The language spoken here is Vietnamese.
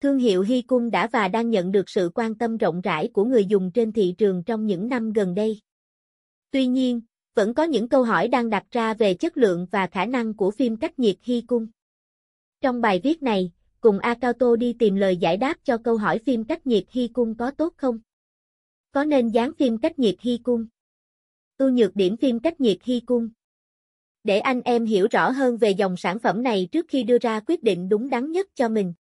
Thương hiệu Hy Cung đã và đang nhận được sự quan tâm rộng rãi của người dùng trên thị trường trong những năm gần đây. Tuy nhiên, vẫn có những câu hỏi đang đặt ra về chất lượng và khả năng của phim cách nhiệt Hy Cung. Trong bài viết này, cùng Akato đi tìm lời giải đáp cho câu hỏi phim cách nhiệt Hy Cung có tốt không? Có nên dán phim cách nhiệt Hy Cung? Ưu nhược điểm phim cách nhiệt Hy Cung Để anh em hiểu rõ hơn về dòng sản phẩm này trước khi đưa ra quyết định đúng đắn nhất cho mình.